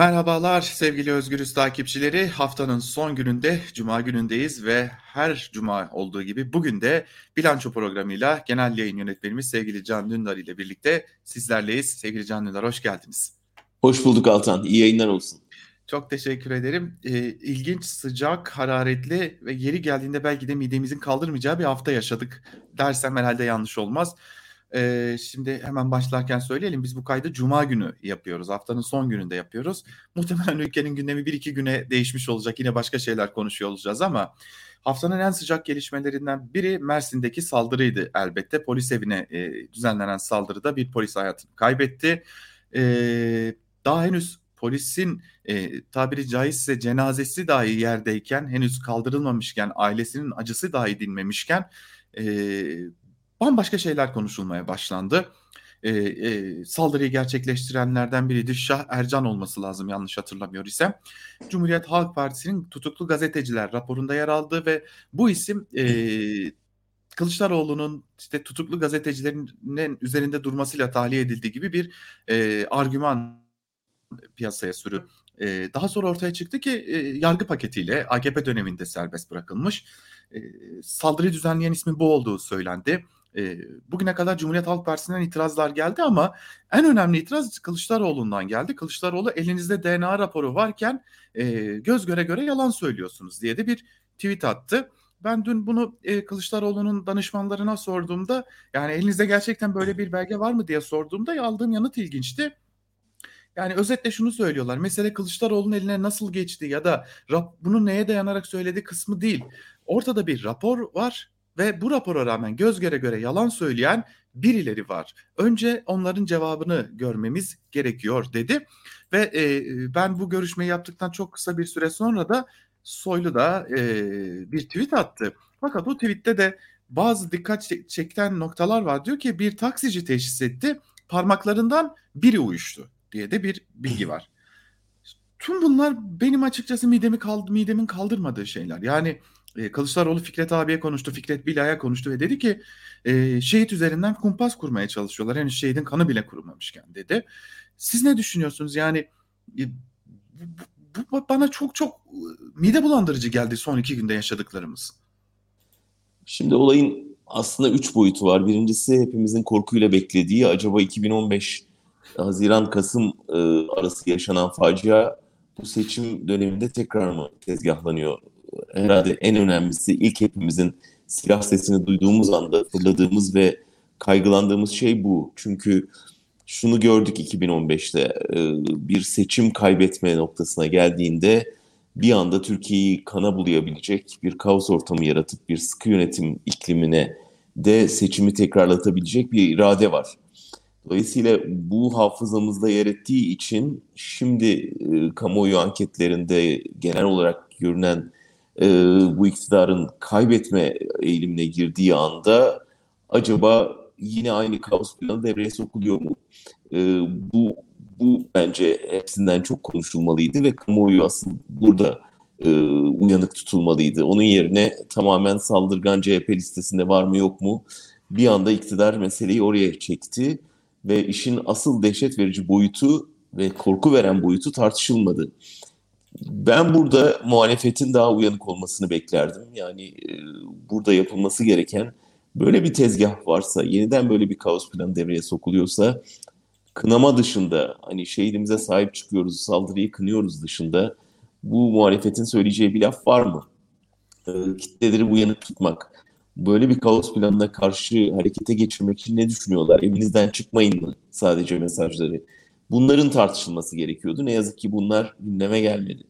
Merhabalar sevgili Özgürüz takipçileri. Haftanın son gününde, Cuma günündeyiz ve her Cuma olduğu gibi bugün de bilanço programıyla genel yayın yönetmenimiz sevgili Can Dündar ile birlikte sizlerleyiz. Sevgili Can Dündar hoş geldiniz. Hoş bulduk Altan. İyi yayınlar olsun. Çok teşekkür ederim. Ee, ilginç, sıcak, hararetli ve yeri geldiğinde belki de midemizin kaldırmayacağı bir hafta yaşadık dersem herhalde yanlış olmaz. Ee, şimdi hemen başlarken söyleyelim biz bu kaydı Cuma günü yapıyoruz. Haftanın son gününde yapıyoruz. Muhtemelen ülkenin gündemi bir iki güne değişmiş olacak. Yine başka şeyler konuşuyor olacağız ama haftanın en sıcak gelişmelerinden biri Mersin'deki saldırıydı elbette. Polis evine e, düzenlenen saldırıda bir polis hayatını kaybetti. E, daha henüz polisin e, tabiri caizse cenazesi dahi yerdeyken henüz kaldırılmamışken ailesinin acısı dahi dinmemişken e, bambaşka şeyler konuşulmaya başlandı. E, e, saldırıyı gerçekleştirenlerden biri Şah Ercan olması lazım yanlış hatırlamıyor isem. Cumhuriyet Halk Partisi'nin tutuklu gazeteciler raporunda yer aldı ve bu isim e, Kılıçdaroğlu'nun işte tutuklu gazetecilerin üzerinde durmasıyla tahliye edildiği gibi bir e, argüman piyasaya sürü. E, daha sonra ortaya çıktı ki e, yargı paketiyle AKP döneminde serbest bırakılmış. E, saldırı düzenleyen ismin bu olduğu söylendi. E, bugüne kadar Cumhuriyet Halk Partisi'nden itirazlar geldi ama en önemli itiraz Kılıçdaroğlu'ndan geldi. Kılıçdaroğlu elinizde DNA raporu varken e, göz göre göre yalan söylüyorsunuz diye de bir tweet attı. Ben dün bunu e, Kılıçdaroğlu'nun danışmanlarına sorduğumda yani elinizde gerçekten böyle bir belge var mı diye sorduğumda aldığım yanıt ilginçti. Yani özetle şunu söylüyorlar. Mesele Kılıçdaroğlu'nun eline nasıl geçti ya da bunu neye dayanarak söylediği kısmı değil. Ortada bir rapor var ve bu rapora rağmen göz göre göre yalan söyleyen birileri var. Önce onların cevabını görmemiz gerekiyor dedi. Ve e, ben bu görüşmeyi yaptıktan çok kısa bir süre sonra da Soylu da e, bir tweet attı. Fakat bu tweette de bazı dikkat çeken noktalar var. Diyor ki bir taksici teşhis etti. Parmaklarından biri uyuştu diye de bir bilgi var. Tüm bunlar benim açıkçası midemi kaldı, midemin kaldırmadığı şeyler. Yani e, Kılıçdaroğlu Fikret abiye konuştu, Fikret Bilay'a konuştu ve dedi ki e, şehit üzerinden kumpas kurmaya çalışıyorlar. Henüz şehidin kanı bile kurumamışken dedi. Siz ne düşünüyorsunuz? Yani e, bu, bu bana çok çok e, mide bulandırıcı geldi son iki günde yaşadıklarımız. Şimdi olayın aslında üç boyutu var. Birincisi hepimizin korkuyla beklediği acaba 2015 Haziran-Kasım e, arası yaşanan facia bu seçim döneminde tekrar mı tezgahlanıyor? Herhalde en önemlisi ilk hepimizin silah sesini duyduğumuz anda fırladığımız ve kaygılandığımız şey bu. Çünkü şunu gördük 2015'te e, bir seçim kaybetme noktasına geldiğinde bir anda Türkiye'yi kana bulayabilecek bir kaos ortamı yaratıp bir sıkı yönetim iklimine de seçimi tekrarlatabilecek bir irade var. Dolayısıyla bu hafızamızda yer ettiği için şimdi e, kamuoyu anketlerinde genel olarak görünen e, bu iktidarın kaybetme eğilimine girdiği anda acaba yine aynı kaos planı devreye sokuluyor mu? E, bu bu bence hepsinden çok konuşulmalıydı ve kamuoyu aslında burada e, uyanık tutulmalıydı. Onun yerine tamamen saldırgan CHP listesinde var mı yok mu? Bir anda iktidar meseleyi oraya çekti ve işin asıl dehşet verici boyutu ve korku veren boyutu tartışılmadı. Ben burada muhalefetin daha uyanık olmasını beklerdim. Yani e, burada yapılması gereken böyle bir tezgah varsa, yeniden böyle bir kaos planı devreye sokuluyorsa kınama dışında hani şehidimize sahip çıkıyoruz, saldırıyı kınıyoruz dışında bu muhalefetin söyleyeceği bir laf var mı? E, kitleleri uyanık tutmak, böyle bir kaos planına karşı harekete geçirmek için ne düşünüyorlar? Evinizden çıkmayın mı sadece mesajları? Bunların tartışılması gerekiyordu. Ne yazık ki bunlar gündeme gelmedi.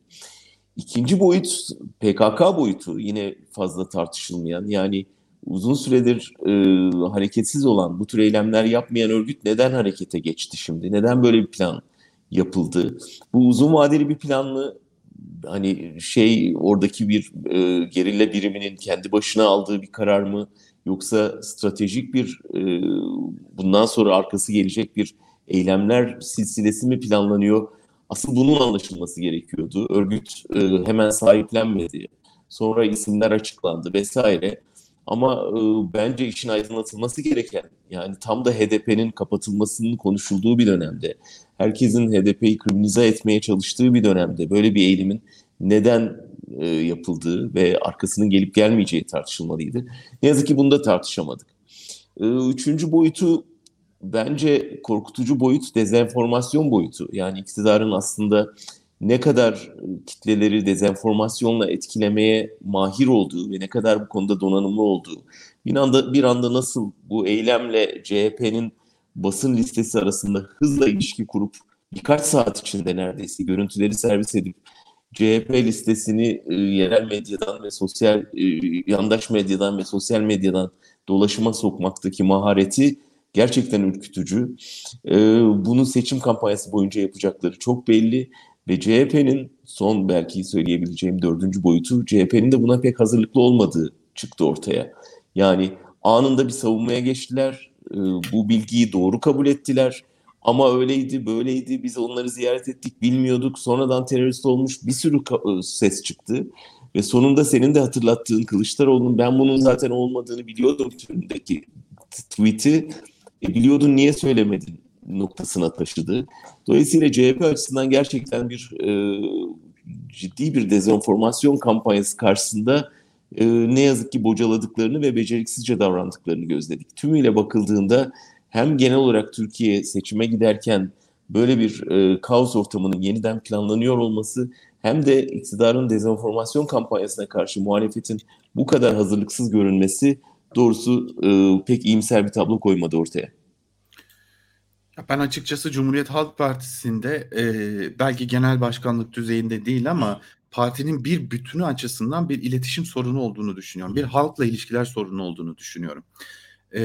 İkinci boyut PKK boyutu yine fazla tartışılmayan yani uzun süredir e, hareketsiz olan bu tür eylemler yapmayan örgüt neden harekete geçti şimdi? Neden böyle bir plan yapıldı? Bu uzun vadeli bir planlı hani şey oradaki bir e, gerilla biriminin kendi başına aldığı bir karar mı yoksa stratejik bir e, bundan sonra arkası gelecek bir eylemler silsilesi mi planlanıyor? Asıl bunun anlaşılması gerekiyordu. Örgüt e, hemen sahiplenmedi. Sonra isimler açıklandı vesaire. Ama e, bence işin aydınlatılması gereken yani tam da HDP'nin kapatılmasının konuşulduğu bir dönemde, herkesin HDP'yi kriminalize etmeye çalıştığı bir dönemde böyle bir eğilimin neden e, yapıldığı ve arkasının gelip gelmeyeceği tartışılmalıydı. Ne yazık ki bunu da tartışamadık. E, üçüncü boyutu bence korkutucu boyut dezenformasyon boyutu. Yani iktidarın aslında ne kadar kitleleri dezenformasyonla etkilemeye mahir olduğu ve ne kadar bu konuda donanımlı olduğu, bir anda bir anda nasıl bu eylemle CHP'nin basın listesi arasında hızla ilişki kurup birkaç saat içinde neredeyse görüntüleri servis edip CHP listesini e, yerel medyadan ve sosyal e, yandaş medyadan ve sosyal medyadan dolaşıma sokmaktaki mahareti gerçekten ürkütücü. E, bunu seçim kampanyası boyunca yapacakları çok belli ve CHP'nin son belki söyleyebileceğim dördüncü boyutu CHP'nin de buna pek hazırlıklı olmadığı çıktı ortaya. Yani anında bir savunmaya geçtiler. E, bu bilgiyi doğru kabul ettiler. Ama öyleydi, böyleydi. Biz onları ziyaret ettik, bilmiyorduk. Sonradan terörist olmuş bir sürü e, ses çıktı. Ve sonunda senin de hatırlattığın Kılıçdaroğlu'nun ben bunun zaten olmadığını biliyordum türündeki tweet'i e, biliyordun niye söylemedin noktasına taşıdı. Dolayısıyla CHP açısından gerçekten bir e, ciddi bir dezenformasyon kampanyası karşısında e, ne yazık ki bocaladıklarını ve beceriksizce davrandıklarını gözledik. Tümüyle bakıldığında hem genel olarak Türkiye seçime giderken böyle bir e, kaos ortamının yeniden planlanıyor olması hem de iktidarın dezenformasyon kampanyasına karşı muhalefetin bu kadar hazırlıksız görünmesi doğrusu e, pek iyimser bir tablo koymadı ortaya. Ben açıkçası Cumhuriyet Halk Partisi'nde e, belki genel başkanlık düzeyinde değil ama partinin bir bütünü açısından bir iletişim sorunu olduğunu düşünüyorum. Bir halkla ilişkiler sorunu olduğunu düşünüyorum. E,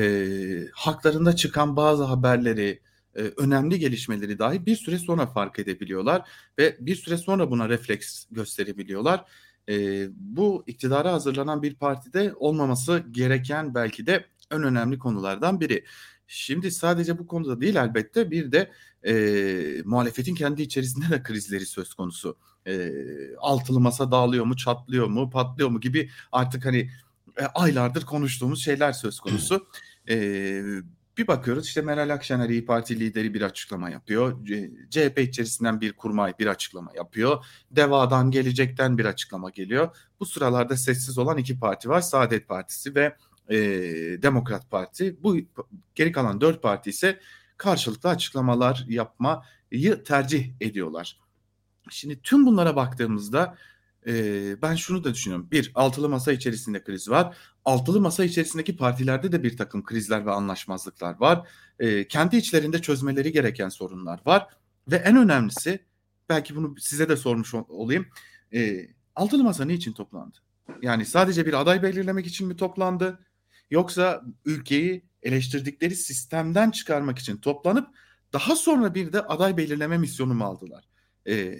haklarında çıkan bazı haberleri, e, önemli gelişmeleri dahi bir süre sonra fark edebiliyorlar ve bir süre sonra buna refleks gösterebiliyorlar. E, bu iktidara hazırlanan bir partide olmaması gereken belki de en önemli konulardan biri. Şimdi sadece bu konuda değil elbette bir de e, muhalefetin kendi içerisinde de krizleri söz konusu. E, altılı masa dağılıyor mu, çatlıyor mu, patlıyor mu gibi artık hani e, aylardır konuştuğumuz şeyler söz konusu. E, bir bakıyoruz işte Meral Akşener İyi Parti lideri bir açıklama yapıyor. CHP içerisinden bir kurmay bir açıklama yapıyor. Deva'dan gelecekten bir açıklama geliyor. Bu sıralarda sessiz olan iki parti var. Saadet Partisi ve e, Demokrat Parti. Bu geri kalan dört parti ise karşılıklı açıklamalar yapmayı tercih ediyorlar. Şimdi tüm bunlara baktığımızda e, ben şunu da düşünüyorum. Bir, altılı masa içerisinde kriz var. Altılı masa içerisindeki partilerde de bir takım krizler ve anlaşmazlıklar var. E, kendi içlerinde çözmeleri gereken sorunlar var. Ve en önemlisi, belki bunu size de sormuş olayım. E, altılı masa niçin toplandı? Yani sadece bir aday belirlemek için mi toplandı? Yoksa ülkeyi eleştirdikleri sistemden çıkarmak için toplanıp daha sonra bir de aday belirleme misyonu mu aldılar? Ee,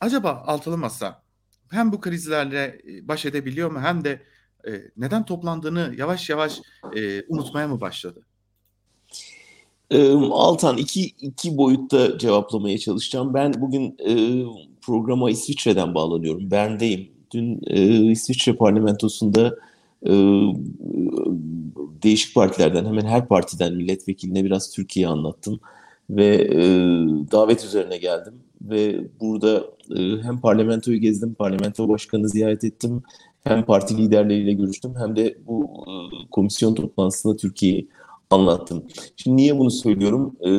acaba altılı masa hem bu krizlerle e, baş edebiliyor mu hem de e, neden toplandığını yavaş yavaş e, unutmaya mı başladı? Altan iki, iki boyutta cevaplamaya çalışacağım. Ben bugün e, programa İsviçre'den bağlanıyorum. Bern'deyim. Dün e, İsviçre parlamentosunda e, değişik partilerden hemen her partiden milletvekiline biraz Türkiye anlattım ve e, davet üzerine geldim ve burada e, hem parlamentoyu gezdim, parlamento başkanını ziyaret ettim, hem parti liderleriyle görüştüm hem de bu e, komisyon toplantısında Türkiye'yi anlattım. Şimdi niye bunu söylüyorum? E,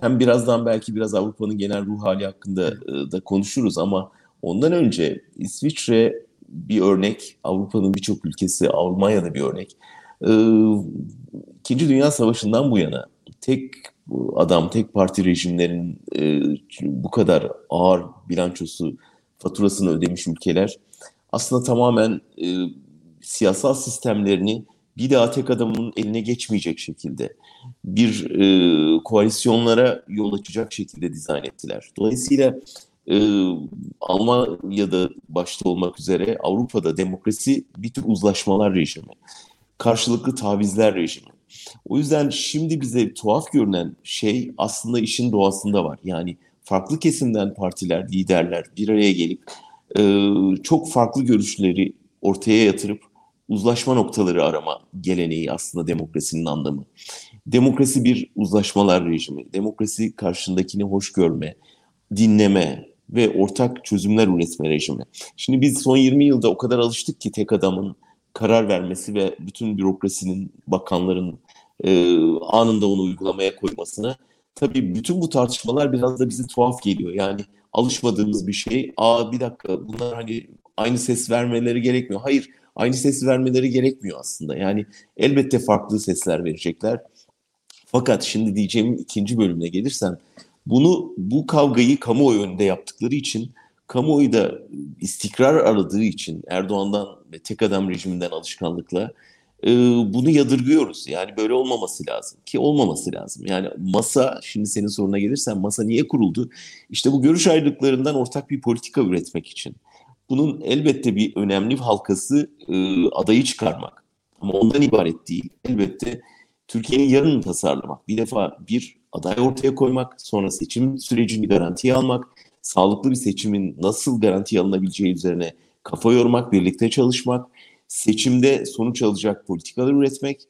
hem birazdan belki biraz Avrupa'nın genel ruh hali hakkında e, da konuşuruz ama ondan önce İsviçre bir örnek, Avrupa'nın birçok ülkesi, Almanya'da bir örnek. Ee, İkinci Dünya Savaşı'ndan bu yana tek adam, tek parti rejimlerin e, bu kadar ağır bilançosu, faturasını ödemiş ülkeler aslında tamamen e, siyasal sistemlerini bir daha tek adamın eline geçmeyecek şekilde bir e, koalisyonlara yol açacak şekilde dizayn ettiler. Dolayısıyla e, Almanya'da başta olmak üzere Avrupa'da demokrasi bir tür uzlaşmalar rejimi. Karşılıklı tavizler rejimi. O yüzden şimdi bize tuhaf görünen şey aslında işin doğasında var. Yani farklı kesimden partiler, liderler bir araya gelip e, çok farklı görüşleri ortaya yatırıp uzlaşma noktaları arama geleneği aslında demokrasinin anlamı. Demokrasi bir uzlaşmalar rejimi. Demokrasi karşındakini hoş görme, dinleme ve ortak çözümler üretme rejimi. Şimdi biz son 20 yılda o kadar alıştık ki tek adamın karar vermesi ve bütün bürokrasinin, bakanların e, anında onu uygulamaya koymasına. Tabii bütün bu tartışmalar biraz da bize tuhaf geliyor. Yani alışmadığımız bir şey. Aa bir dakika bunlar hani aynı ses vermeleri gerekmiyor. Hayır aynı sesi vermeleri gerekmiyor aslında. Yani elbette farklı sesler verecekler. Fakat şimdi diyeceğim ikinci bölümüne gelirsem bunu bu kavgayı kamuoyu önünde yaptıkları için kamuoyu da istikrar aradığı için Erdoğan'dan ve tek adam rejiminden alışkanlıkla e, bunu yadırgıyoruz. Yani böyle olmaması lazım ki olmaması lazım. Yani masa şimdi senin soruna gelirsen masa niye kuruldu? İşte bu görüş ayrılıklarından ortak bir politika üretmek için. Bunun elbette bir önemli halkası e, adayı çıkarmak. Ama ondan ibaret değil. Elbette Türkiye'nin yarını tasarlamak. Bir defa bir aday ortaya koymak, sonra seçim sürecini garantiye almak, sağlıklı bir seçimin nasıl garantiye alınabileceği üzerine kafa yormak, birlikte çalışmak, seçimde sonuç alacak politikalar üretmek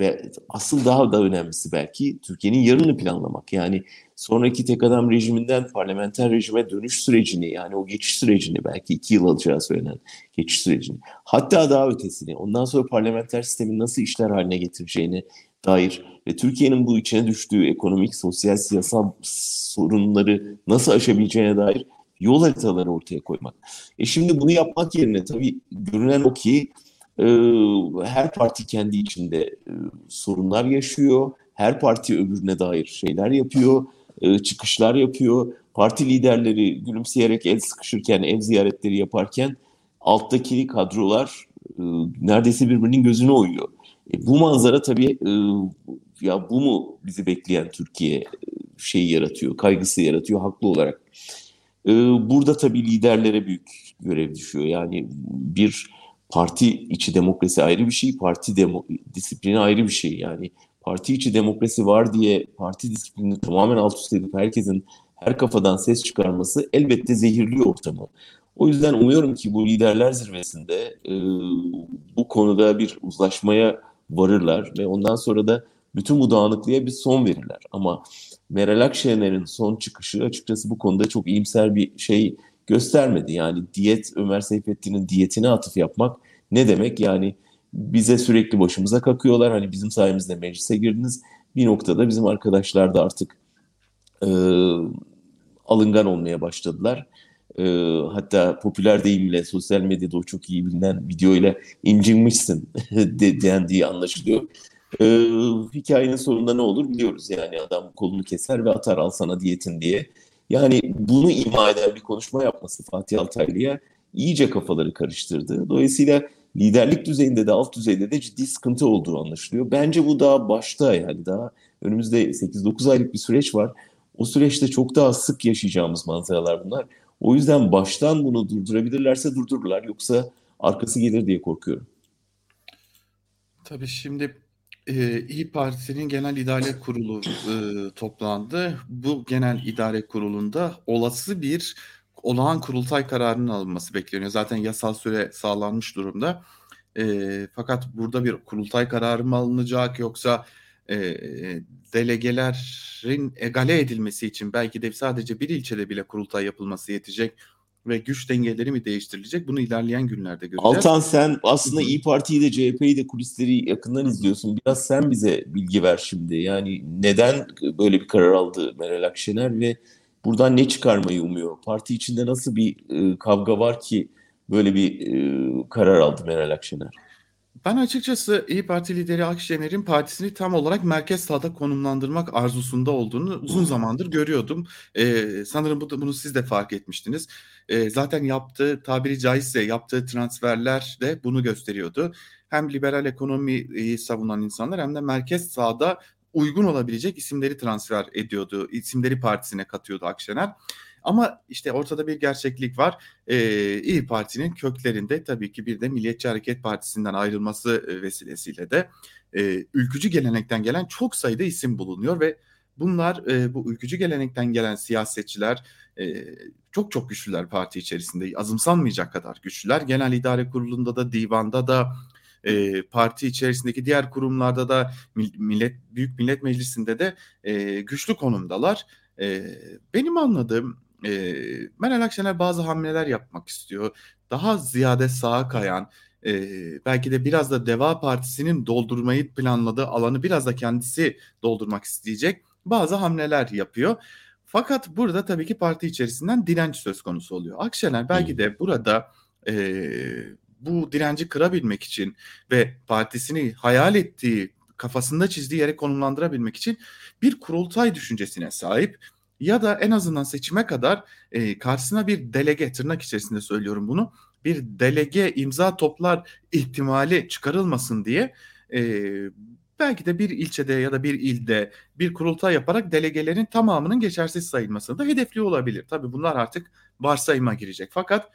ve asıl daha da önemlisi belki Türkiye'nin yarını planlamak. Yani sonraki tek adam rejiminden parlamenter rejime dönüş sürecini yani o geçiş sürecini belki iki yıl alacağı söylenen geçiş sürecini hatta daha ötesini ondan sonra parlamenter sistemin nasıl işler haline getireceğini dair ve Türkiye'nin bu içine düştüğü ekonomik, sosyal, siyasal sorunları nasıl aşabileceğine dair yol haritaları ortaya koymak. E şimdi bunu yapmak yerine tabii görünen o ki e, her parti kendi içinde e, sorunlar yaşıyor. Her parti öbürüne dair şeyler yapıyor, e, çıkışlar yapıyor. Parti liderleri gülümseyerek el sıkışırken, ev ziyaretleri yaparken alttaki kadrolar e, neredeyse birbirinin gözüne oyuyor. E, bu manzara tabii e, ya bu mu bizi bekleyen Türkiye şeyi yaratıyor, kaygısı yaratıyor haklı olarak. E, burada tabii liderlere büyük görev düşüyor. Yani bir parti içi demokrasi ayrı bir şey, parti demo, disiplini ayrı bir şey. Yani parti içi demokrasi var diye parti disiplini tamamen alt üst edip herkesin her kafadan ses çıkarması elbette zehirliyor ortamı. O yüzden umuyorum ki bu liderler zirvesinde e, bu konuda bir uzlaşmaya varırlar ve ondan sonra da bütün bu dağınıklığa bir son verirler. Ama Meral Akşener'in son çıkışı açıkçası bu konuda çok iyimser bir şey göstermedi. Yani diyet Ömer Seyfettin'in diyetine atıf yapmak ne demek? Yani bize sürekli başımıza kakıyorlar. Hani bizim sayemizde meclise girdiniz. Bir noktada bizim arkadaşlar da artık e, alıngan olmaya başladılar. E, hatta popüler deyimle sosyal medyada o çok iyi bilinen videoyla incinmişsin de, dendiği anlaşılıyor. E, hikayenin sonunda ne olur biliyoruz yani adam kolunu keser ve atar al sana diyetin diye. Yani bunu ima eden bir konuşma yapması Fatih Altaylı'ya iyice kafaları karıştırdı. Dolayısıyla liderlik düzeyinde de alt düzeyde de ciddi sıkıntı olduğu anlaşılıyor. Bence bu daha başta yani daha önümüzde 8-9 aylık bir süreç var. O süreçte çok daha sık yaşayacağımız manzaralar bunlar. O yüzden baştan bunu durdurabilirlerse durdururlar. Yoksa arkası gelir diye korkuyorum. Tabii şimdi e, İyi Parti'nin Genel İdare Kurulu e, toplandı. Bu Genel İdare Kurulu'nda olası bir olağan kurultay kararının alınması bekleniyor. Zaten yasal süre sağlanmış durumda. E, fakat burada bir kurultay kararı mı alınacak yoksa e, delegelerin egale edilmesi için belki de sadece bir ilçede bile kurultay yapılması yetecek ve güç dengeleri mi değiştirilecek? Bunu ilerleyen günlerde göreceğiz. Altan sen aslında İyi Parti'yi de CHP'yi de kulisleri yakından izliyorsun. Biraz sen bize bilgi ver şimdi. Yani neden böyle bir karar aldı Meral Akşener ve buradan ne çıkarmayı umuyor? Parti içinde nasıl bir e, kavga var ki böyle bir e, karar aldı Meral Akşener? Ben açıkçası İyi Parti lideri Akşener'in partisini tam olarak merkez sağda konumlandırmak arzusunda olduğunu uzun zamandır görüyordum. Ee, sanırım bu, bunu siz de fark etmiştiniz. Ee, zaten yaptığı tabiri caizse yaptığı transferler de bunu gösteriyordu. Hem liberal ekonomiyi savunan insanlar hem de merkez sağda uygun olabilecek isimleri transfer ediyordu. İsimleri partisine katıyordu Akşener. Ama işte ortada bir gerçeklik var. Ee, İyi Parti'nin köklerinde tabii ki bir de Milliyetçi Hareket Partisi'nden ayrılması e, vesilesiyle de e, ülkücü gelenekten gelen çok sayıda isim bulunuyor ve bunlar e, bu ülkücü gelenekten gelen siyasetçiler e, çok çok güçlüler parti içerisinde azımsanmayacak kadar güçlüler. Genel İdare Kurulu'nda da divanda da e, parti içerisindeki diğer kurumlarda da millet Büyük Millet Meclisi'nde de e, güçlü konumdalar. E, benim anladığım e, Meral Akşener bazı hamleler yapmak istiyor. Daha ziyade sağa kayan, e, belki de biraz da Deva Partisi'nin doldurmayı planladığı alanı biraz da kendisi doldurmak isteyecek bazı hamleler yapıyor. Fakat burada tabii ki parti içerisinden direnç söz konusu oluyor. Akşener belki de burada e, bu direnci kırabilmek için ve partisini hayal ettiği, kafasında çizdiği yere konumlandırabilmek için bir kurultay düşüncesine sahip ya da en azından seçime kadar e, karşısına bir delege tırnak içerisinde söylüyorum bunu bir delege imza toplar ihtimali çıkarılmasın diye e, belki de bir ilçede ya da bir ilde bir kurultay yaparak delegelerin tamamının geçersiz sayılmasını da hedefliyor olabilir. Tabii bunlar artık varsayıma girecek. Fakat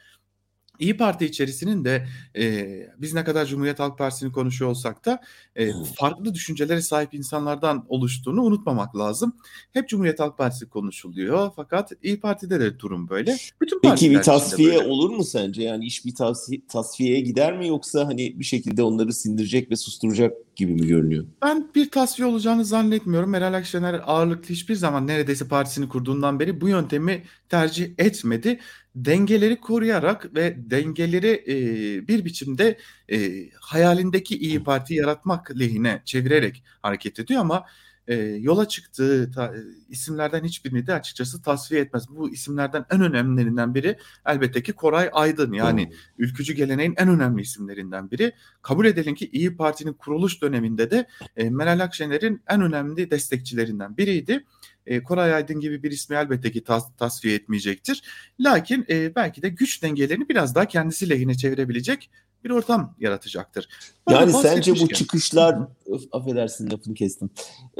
İyi Parti içerisinin de e, biz ne kadar Cumhuriyet Halk Partisi'ni konuşuyor olsak da e, farklı düşüncelere sahip insanlardan oluştuğunu unutmamak lazım. Hep Cumhuriyet Halk Partisi konuşuluyor fakat İyi Parti'de de durum böyle. Bütün Peki bir tasfiye olur mu sence? Yani iş bir tasfiye, tasfiyeye gider mi yoksa hani bir şekilde onları sindirecek ve susturacak gibi mi görünüyor? Ben bir tasfiye olacağını zannetmiyorum. Meral Akşener ağırlıklı hiçbir zaman neredeyse partisini kurduğundan beri bu yöntemi tercih etmedi dengeleri koruyarak ve dengeleri e, bir biçimde e, hayalindeki iyi Parti yaratmak lehine çevirerek hareket ediyor ama e, yola çıktığı ta, isimlerden hiçbirini de açıkçası tasfiye etmez. Bu isimlerden en önemlilerinden biri elbette ki Koray Aydın yani hmm. ülkücü geleneğin en önemli isimlerinden biri. Kabul edelim ki İyi Parti'nin kuruluş döneminde de e, Meral Akşener'in en önemli destekçilerinden biriydi e, Koray Aydın gibi bir ismi elbette ki tas, tasfiye etmeyecektir. Lakin e, belki de güç dengelerini biraz daha kendisi lehine çevirebilecek bir ortam yaratacaktır. Bana yani sence bu çıkışlar, affedersin lafını kestim.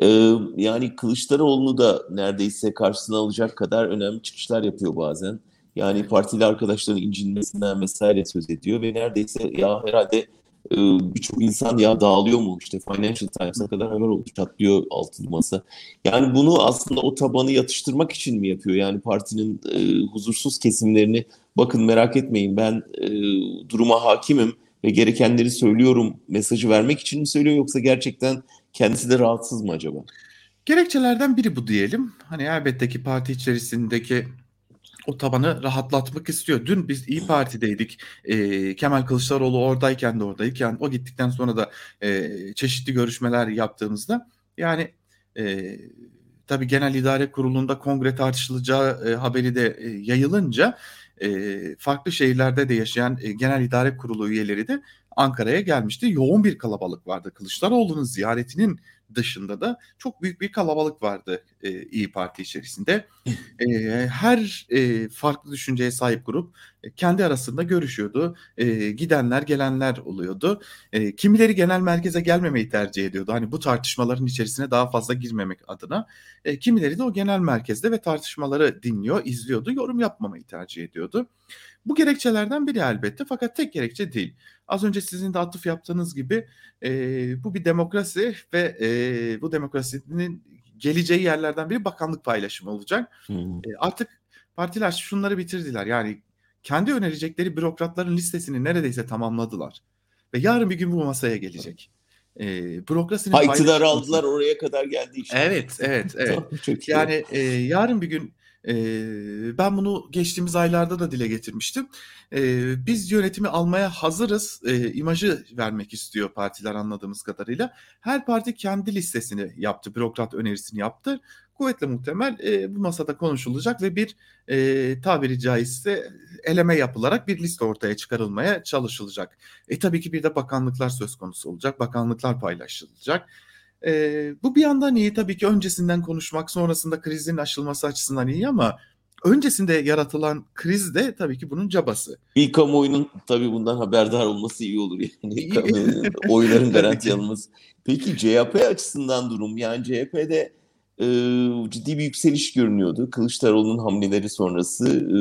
Ee, yani Kılıçdaroğlu'nu da neredeyse karşısına alacak kadar önemli çıkışlar yapıyor bazen. Yani partili arkadaşların incinmesinden vesaire söz ediyor ve neredeyse ya herhalde ee, birçok insan ya dağılıyor mu işte Financial Times'a kadar haber oldu çatlıyor altılı masa. Yani bunu aslında o tabanı yatıştırmak için mi yapıyor? Yani partinin e, huzursuz kesimlerini bakın merak etmeyin ben e, duruma hakimim ve gerekenleri söylüyorum mesajı vermek için mi söylüyor yoksa gerçekten kendisi de rahatsız mı acaba? Gerekçelerden biri bu diyelim. Hani elbette ki parti içerisindeki o tabanı rahatlatmak istiyor. Dün biz İyi Parti'deydik. E, Kemal Kılıçdaroğlu oradayken de oradayken o gittikten sonra da e, çeşitli görüşmeler yaptığımızda yani e, tabii Genel İdare Kurulu'nda kongre tartışılacağı e, haberi de e, yayılınca e, farklı şehirlerde de yaşayan e, Genel İdare Kurulu üyeleri de Ankara'ya gelmişti. Yoğun bir kalabalık vardı. Kılıçdaroğlu'nun ziyaretinin dışında da çok büyük bir kalabalık vardı e, İyi Parti içerisinde. E, her e, farklı düşünceye sahip grup e, kendi arasında görüşüyordu. E, gidenler gelenler oluyordu. E, kimileri genel merkeze gelmemeyi tercih ediyordu. Hani bu tartışmaların içerisine daha fazla girmemek adına. E, kimileri de o genel merkezde ve tartışmaları dinliyor, izliyordu, yorum yapmamayı tercih ediyordu. Bu gerekçelerden biri elbette fakat tek gerekçe değil. Az önce sizin de atıf yaptığınız gibi e, bu bir demokrasi ve e, bu demokrasinin geleceği yerlerden biri bakanlık paylaşımı olacak. Hmm. E, artık partiler şunları bitirdiler. Yani kendi önerecekleri bürokratların listesini neredeyse tamamladılar. Ve yarın bir gün bu masaya gelecek. E, bürokrasinin ha, iktidar aldılar oraya kadar geldi işte. Evet, evet, evet. yani e, yarın bir gün ben bunu geçtiğimiz aylarda da dile getirmiştim. Biz yönetimi almaya hazırız imajı vermek istiyor partiler anladığımız kadarıyla. Her parti kendi listesini yaptı, bürokrat önerisini yaptı. Kuvvetle muhtemel bu masada konuşulacak ve bir tabiri caizse eleme yapılarak bir liste ortaya çıkarılmaya çalışılacak. E tabii ki bir de bakanlıklar söz konusu olacak, bakanlıklar paylaşılacak. E, bu bir yandan iyi tabii ki öncesinden konuşmak sonrasında krizin aşılması açısından iyi ama öncesinde yaratılan kriz de tabii ki bunun cabası. Bir kamuoyunun tabii bundan haberdar olması iyi olur yani. oyların garanti alınması. Peki CHP açısından durum yani CHP'de e, ciddi bir yükseliş görünüyordu. Kılıçdaroğlu'nun hamleleri sonrası e,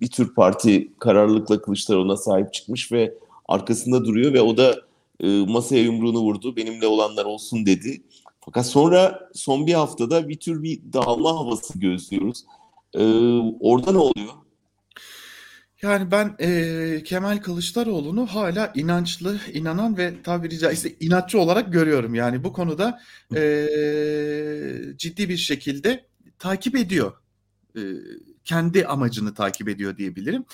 bir tür parti kararlılıkla Kılıçdaroğlu'na sahip çıkmış ve arkasında duruyor ve o da e, masaya yumruğunu vurdu. Benimle olanlar olsun dedi. Fakat sonra son bir haftada bir tür bir dağılma havası gözlüyoruz. E, orada ne oluyor? Yani ben e, Kemal Kılıçdaroğlu'nu hala inançlı, inanan ve tabiri caizse inatçı olarak görüyorum. Yani bu konuda e, ciddi bir şekilde takip ediyor. E, kendi amacını takip ediyor diyebilirim.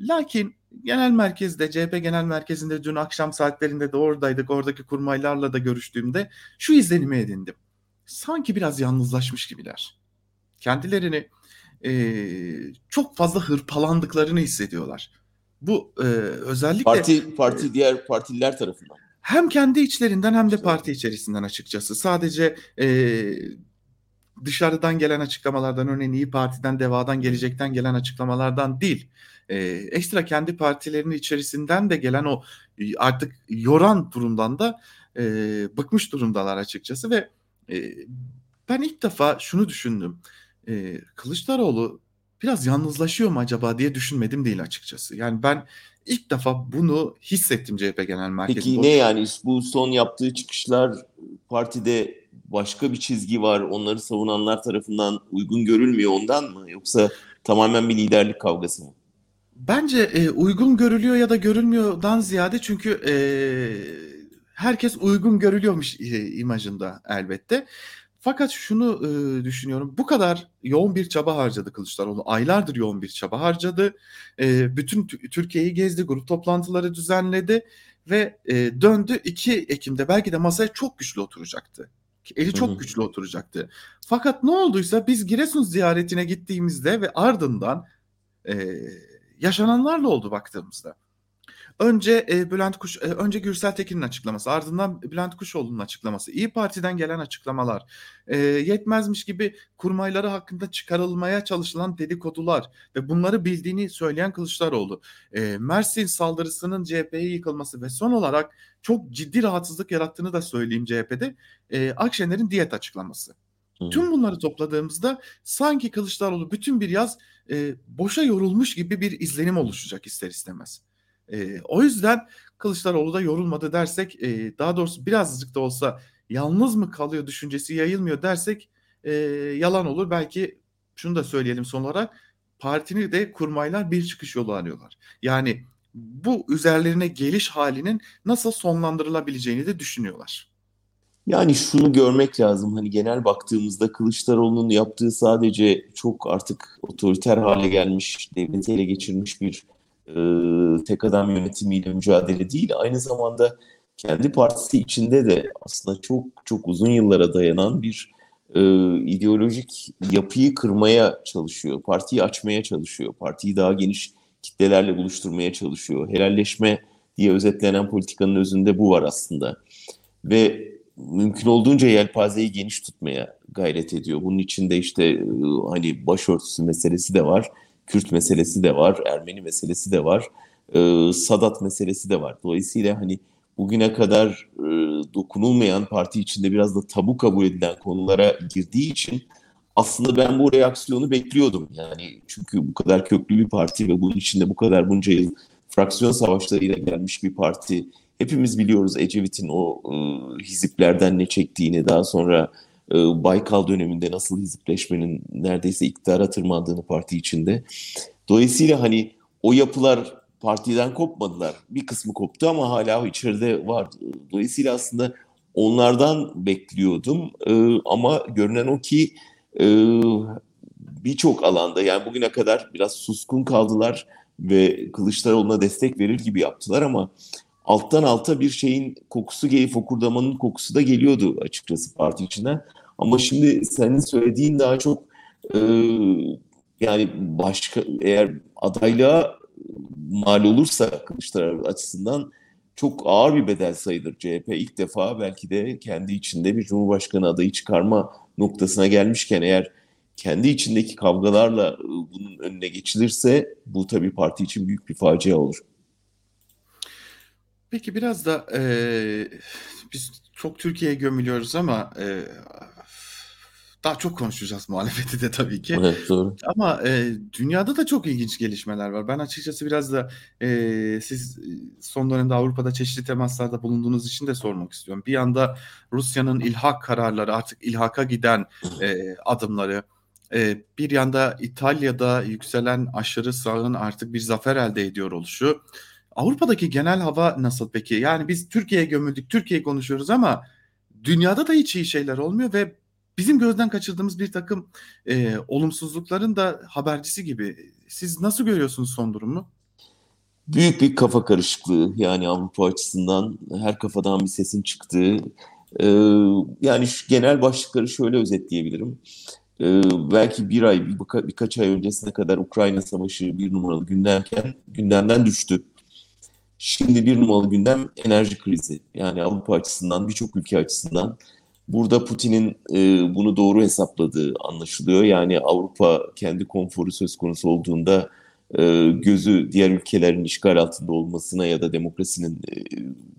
Lakin genel merkezde, CHP genel merkezinde dün akşam saatlerinde de oradaydık. Oradaki kurmaylarla da görüştüğümde şu izlenimi edindim. Sanki biraz yalnızlaşmış gibiler. Kendilerini e, çok fazla hırpalandıklarını hissediyorlar. Bu e, özellikle parti parti diğer partililer tarafından hem kendi içlerinden hem de parti içerisinden açıkçası. Sadece e, dışarıdan gelen açıklamalardan örneğin İyi Parti'den, DEVA'dan, Gelecek'ten gelen açıklamalardan değil. E, ekstra kendi partilerinin içerisinden de gelen o artık yoran durumdan da e, bıkmış durumdalar açıkçası ve e, ben ilk defa şunu düşündüm e, Kılıçdaroğlu biraz yalnızlaşıyor mu acaba diye düşünmedim değil açıkçası. Yani ben ilk defa bunu hissettim CHP Genel Merkezi'nde. Peki ne yani bu son yaptığı çıkışlar partide başka bir çizgi var onları savunanlar tarafından uygun görülmüyor ondan mı yoksa tamamen bir liderlik kavgası mı? Bence e, uygun görülüyor ya da görülmüyordan ziyade çünkü e, herkes uygun görülüyormuş e, imajında elbette. Fakat şunu e, düşünüyorum. Bu kadar yoğun bir çaba harcadı Kılıçdaroğlu. Aylardır yoğun bir çaba harcadı. E, bütün Türkiye'yi gezdi, grup toplantıları düzenledi ve e, döndü 2 Ekim'de belki de masaya çok güçlü oturacaktı. Eli çok güçlü oturacaktı. Fakat ne olduysa biz Giresun ziyaretine gittiğimizde ve ardından e, yaşananlarla oldu baktığımızda. Önce e, Bülent Kuş, e, önce Gürsel Tekin'in açıklaması, ardından Bülent Kuşoğlu'nun açıklaması, İyi Parti'den gelen açıklamalar, e, yetmezmiş gibi kurmayları hakkında çıkarılmaya çalışılan dedikodular ve bunları bildiğini söyleyen Kılıçdaroğlu, e, Mersin saldırısının CHP'ye yıkılması ve son olarak çok ciddi rahatsızlık yarattığını da söyleyeyim CHP'de, e, Akşener'in diyet açıklaması. Tüm bunları topladığımızda sanki Kılıçdaroğlu bütün bir yaz e, boşa yorulmuş gibi bir izlenim oluşacak ister istemez. E, o yüzden Kılıçdaroğlu da yorulmadı dersek e, daha doğrusu birazcık da olsa yalnız mı kalıyor düşüncesi yayılmıyor dersek e, yalan olur. Belki şunu da söyleyelim son olarak partini de kurmaylar bir çıkış yolu arıyorlar. Yani bu üzerlerine geliş halinin nasıl sonlandırılabileceğini de düşünüyorlar. Yani şunu görmek lazım hani genel baktığımızda Kılıçdaroğlu'nun yaptığı sadece çok artık otoriter hale gelmiş, devleti ele geçirmiş bir e, tek adam yönetimiyle mücadele değil, aynı zamanda kendi partisi içinde de aslında çok çok uzun yıllara dayanan bir e, ideolojik yapıyı kırmaya çalışıyor. Partiyi açmaya çalışıyor. Partiyi daha geniş kitlelerle buluşturmaya çalışıyor. Helalleşme diye özetlenen politikanın özünde bu var aslında. Ve mümkün olduğunca yelpazeyi geniş tutmaya gayret ediyor. Bunun içinde işte e, hani başörtüsü meselesi de var. Kürt meselesi de var, Ermeni meselesi de var, e, Sadat meselesi de var. Dolayısıyla hani bugüne kadar e, dokunulmayan parti içinde biraz da tabu kabul edilen konulara girdiği için aslında ben bu reaksiyonu bekliyordum. Yani çünkü bu kadar köklü bir parti ve bunun içinde bu kadar bunca yıl fraksiyon savaşlarıyla gelmiş bir parti. Hepimiz biliyoruz Ecevit'in o e, hiziplerden ne çektiğini, daha sonra Baykal döneminde nasıl hizipleşmenin neredeyse iktidara tırmandığını parti içinde. Dolayısıyla hani o yapılar partiden kopmadılar. Bir kısmı koptu ama hala içeride var. Dolayısıyla aslında onlardan bekliyordum. E, ama görünen o ki e, birçok alanda yani bugüne kadar biraz suskun kaldılar ve Kılıçdaroğlu'na destek verir gibi yaptılar ama alttan alta bir şeyin kokusu, fokurdamanın kokusu da geliyordu açıkçası parti içinden. Ama şimdi senin söylediğin daha çok e, yani başka eğer adaylığa mal olursa Kılıçdaroğlu açısından çok ağır bir bedel sayılır CHP. ilk defa belki de kendi içinde bir Cumhurbaşkanı adayı çıkarma noktasına gelmişken eğer kendi içindeki kavgalarla bunun önüne geçilirse bu tabii parti için büyük bir facia olur. Peki biraz da e, biz çok Türkiye'ye gömülüyoruz ama e, daha çok konuşacağız muhalefeti de tabii ki. Evet doğru. Ama e, dünyada da çok ilginç gelişmeler var. Ben açıkçası biraz da e, siz son dönemde Avrupa'da çeşitli temaslarda bulunduğunuz için de sormak istiyorum. Bir yanda Rusya'nın ilhak kararları artık ilhaka giden e, adımları e, bir yanda İtalya'da yükselen aşırı sağın artık bir zafer elde ediyor oluşu. Avrupa'daki genel hava nasıl peki? Yani biz Türkiye'ye gömüldük, Türkiye konuşuyoruz ama dünyada da hiç iyi şeyler olmuyor ve bizim gözden kaçırdığımız bir takım e, olumsuzlukların da habercisi gibi. Siz nasıl görüyorsunuz son durumu? Büyük bir kafa karışıklığı yani Avrupa açısından her kafadan bir sesin çıktığı. E, yani şu genel başlıkları şöyle özetleyebilirim. E, belki bir ay, bir, birkaç ay öncesine kadar Ukrayna Savaşı bir numaralı gündemken gündemden düştü. Şimdi bir numaralı gündem enerji krizi. Yani Avrupa açısından, birçok ülke açısından. Burada Putin'in e, bunu doğru hesapladığı anlaşılıyor. Yani Avrupa kendi konforu söz konusu olduğunda e, gözü diğer ülkelerin işgal altında olmasına ya da demokrasinin e,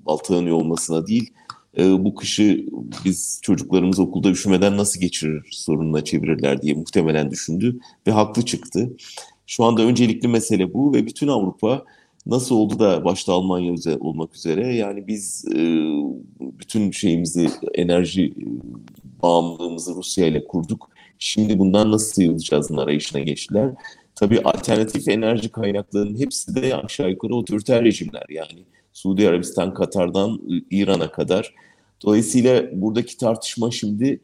baltalanıyor olmasına değil, e, bu kışı biz çocuklarımız okulda üşümeden nasıl geçirir sorununa çevirirler diye muhtemelen düşündü ve haklı çıktı. Şu anda öncelikli mesele bu ve bütün Avrupa Nasıl oldu da başta Almanya olmak üzere yani biz e, bütün şeyimizi enerji e, bağımlılığımızı Rusya ile kurduk. Şimdi bundan nasıl sıyrılacağızın arayışına geçtiler. Tabii alternatif enerji kaynaklarının hepsi de aşağı yukarı otoriter rejimler yani Suudi Arabistan, Katar'dan İran'a kadar. Dolayısıyla buradaki tartışma şimdi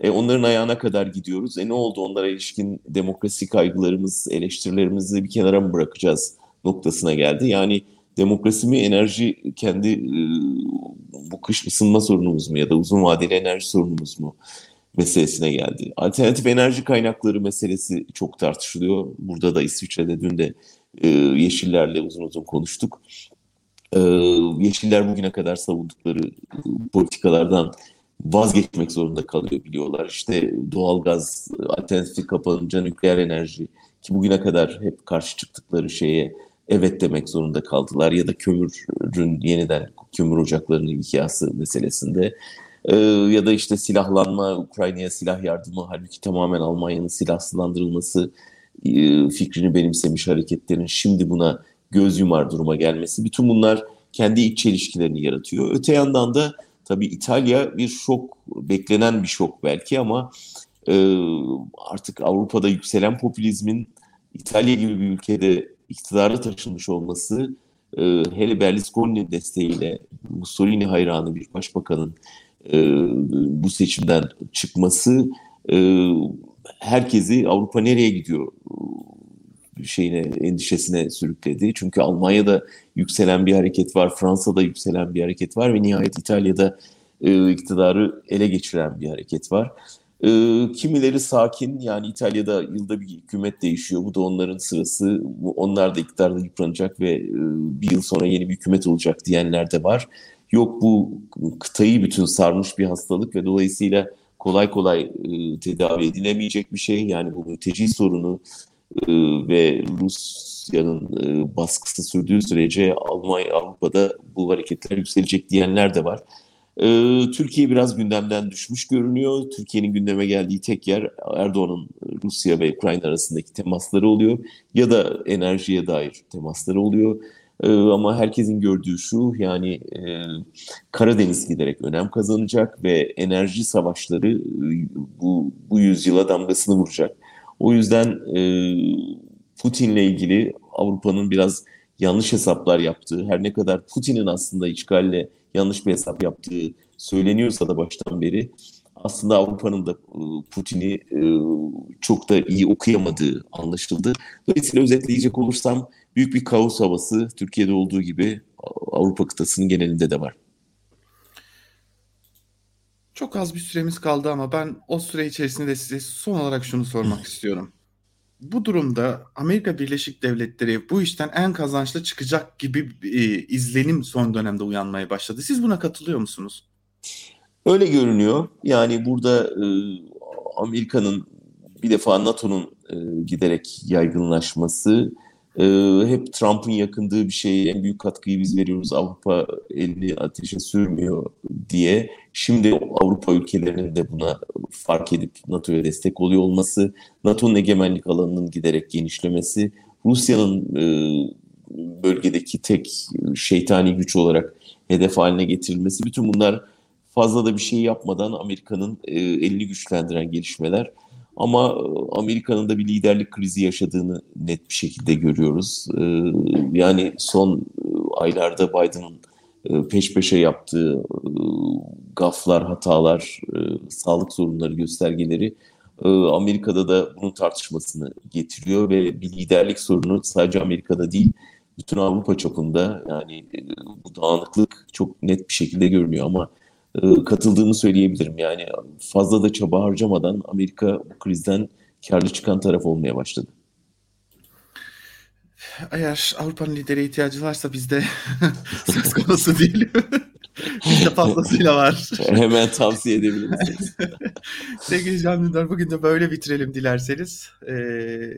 e, onların ayağına kadar gidiyoruz. E ne oldu onlara ilişkin demokrasi kaygılarımız, eleştirilerimizi bir kenara mı bırakacağız? Noktasına geldi. Yani demokrasi mi, enerji kendi e, bu kış ısınma sorunumuz mu ya da uzun vadeli enerji sorunumuz mu meselesine geldi. Alternatif enerji kaynakları meselesi çok tartışılıyor. Burada da İsviçre'de dün de e, Yeşillerle uzun uzun konuştuk. E, Yeşiller bugüne kadar savundukları politikalardan vazgeçmek zorunda kalıyor biliyorlar. İşte doğalgaz alternatifi kapanınca nükleer enerji ki bugüne kadar hep karşı çıktıkları şeye evet demek zorunda kaldılar ya da kömürün yeniden kömür ocaklarının ihyası meselesinde ee, ya da işte silahlanma, Ukrayna'ya silah yardımı halbuki tamamen Almanya'nın silahsızlandırılması e, fikrini benimsemiş hareketlerin şimdi buna göz yumar duruma gelmesi bütün bunlar kendi iç çelişkilerini yaratıyor. Öte yandan da tabii İtalya bir şok, beklenen bir şok belki ama e, artık Avrupa'da yükselen popülizmin İtalya gibi bir ülkede iktidara taşınmış olması e, hele Berlusconi'nin desteğiyle Mussolini hayranı bir başbakanın e, bu seçimden çıkması e, herkesi Avrupa nereye gidiyor e, şeyine endişesine sürükledi. Çünkü Almanya'da yükselen bir hareket var, Fransa'da yükselen bir hareket var ve nihayet İtalya'da e, iktidarı ele geçiren bir hareket var. E, kimileri sakin yani İtalya'da yılda bir hükümet değişiyor. Bu da onların sırası. Onlar da iktidarda yıpranacak ve e, bir yıl sonra yeni bir hükümet olacak diyenler de var. Yok bu kıtayı bütün sarmış bir hastalık ve dolayısıyla kolay kolay e, tedavi edilemeyecek bir şey. Yani bu mülteci sorunu e, ve Rusya'nın e, baskısı sürdüğü sürece Almanya, Avrupa'da bu hareketler yükselecek diyenler de var. Ee, Türkiye biraz gündemden düşmüş görünüyor. Türkiye'nin gündeme geldiği tek yer Erdoğan'ın Rusya ve Ukrayna arasındaki temasları oluyor ya da enerjiye dair temasları oluyor. Ee, ama herkesin gördüğü şu yani e, Karadeniz giderek önem kazanacak ve enerji savaşları e, bu, bu yüzyıla damgasını vuracak. O yüzden e, Putin'le ilgili Avrupa'nın biraz yanlış hesaplar yaptığı, her ne kadar Putin'in aslında işgalle yanlış bir hesap yaptığı söyleniyorsa da baştan beri aslında Avrupa'nın da e, Putin'i e, çok da iyi okuyamadığı anlaşıldı. Dolayısıyla özetleyecek olursam büyük bir kaos havası Türkiye'de olduğu gibi Avrupa kıtasının genelinde de var. Çok az bir süremiz kaldı ama ben o süre içerisinde size son olarak şunu sormak istiyorum bu durumda Amerika Birleşik Devletleri bu işten en kazançlı çıkacak gibi e, izlenim son dönemde uyanmaya başladı. Siz buna katılıyor musunuz? Öyle görünüyor. Yani burada e, Amerika'nın bir defa NATO'nun e, giderek yaygınlaşması e, hep Trump'ın yakındığı bir şey en büyük katkıyı biz veriyoruz Avrupa elini ateşe sürmüyor diye. Şimdi Avrupa ülkelerinin de buna fark edip NATO'ya destek oluyor olması, NATO'nun egemenlik alanının giderek genişlemesi, Rusya'nın e, bölgedeki tek şeytani güç olarak hedef haline getirilmesi bütün bunlar fazla da bir şey yapmadan Amerika'nın e, elini güçlendiren gelişmeler. Ama e, Amerika'nın da bir liderlik krizi yaşadığını net bir şekilde görüyoruz. E, yani son e, aylarda Biden'ın peş peşe yaptığı gaflar, hatalar, sağlık sorunları göstergeleri Amerika'da da bunun tartışmasını getiriyor ve bir liderlik sorunu sadece Amerika'da değil, bütün Avrupa çapında yani bu dağınıklık çok net bir şekilde görünüyor ama e, katıldığımı söyleyebilirim. Yani fazla da çaba harcamadan Amerika bu krizden karlı çıkan taraf olmaya başladı. Eğer Avrupa'nın lidere ihtiyacı varsa bizde söz konusu değil. bizde fazlasıyla var. Hemen tavsiye edebiliriz. Sevgili Can Dündar bugün de böyle bitirelim dilerseniz. Ee,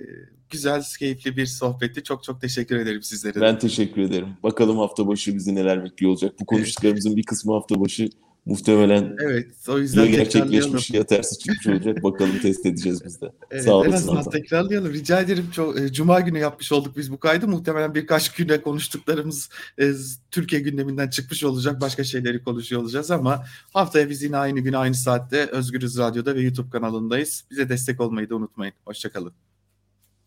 güzel, keyifli bir sohbetti. Çok çok teşekkür ederim sizlere. Ben teşekkür ederim. Bakalım hafta başı bizi neler bekliyor olacak. Bu konuştuklarımızın bir kısmı hafta başı Muhtemelen evet, o yüzden ya gerçekleşmiş ya tersi çıkmış olacak. Bakalım test edeceğiz biz de. Evet, Sağ olasın. En azından tekrarlayalım. Rica ederim. Çok, e, Cuma günü yapmış olduk biz bu kaydı. Muhtemelen birkaç güne konuştuklarımız e, Türkiye gündeminden çıkmış olacak. Başka şeyleri konuşuyor olacağız ama haftaya biz yine aynı gün aynı saatte Özgürüz Radyo'da ve YouTube kanalındayız. Bize destek olmayı da unutmayın. Hoşçakalın.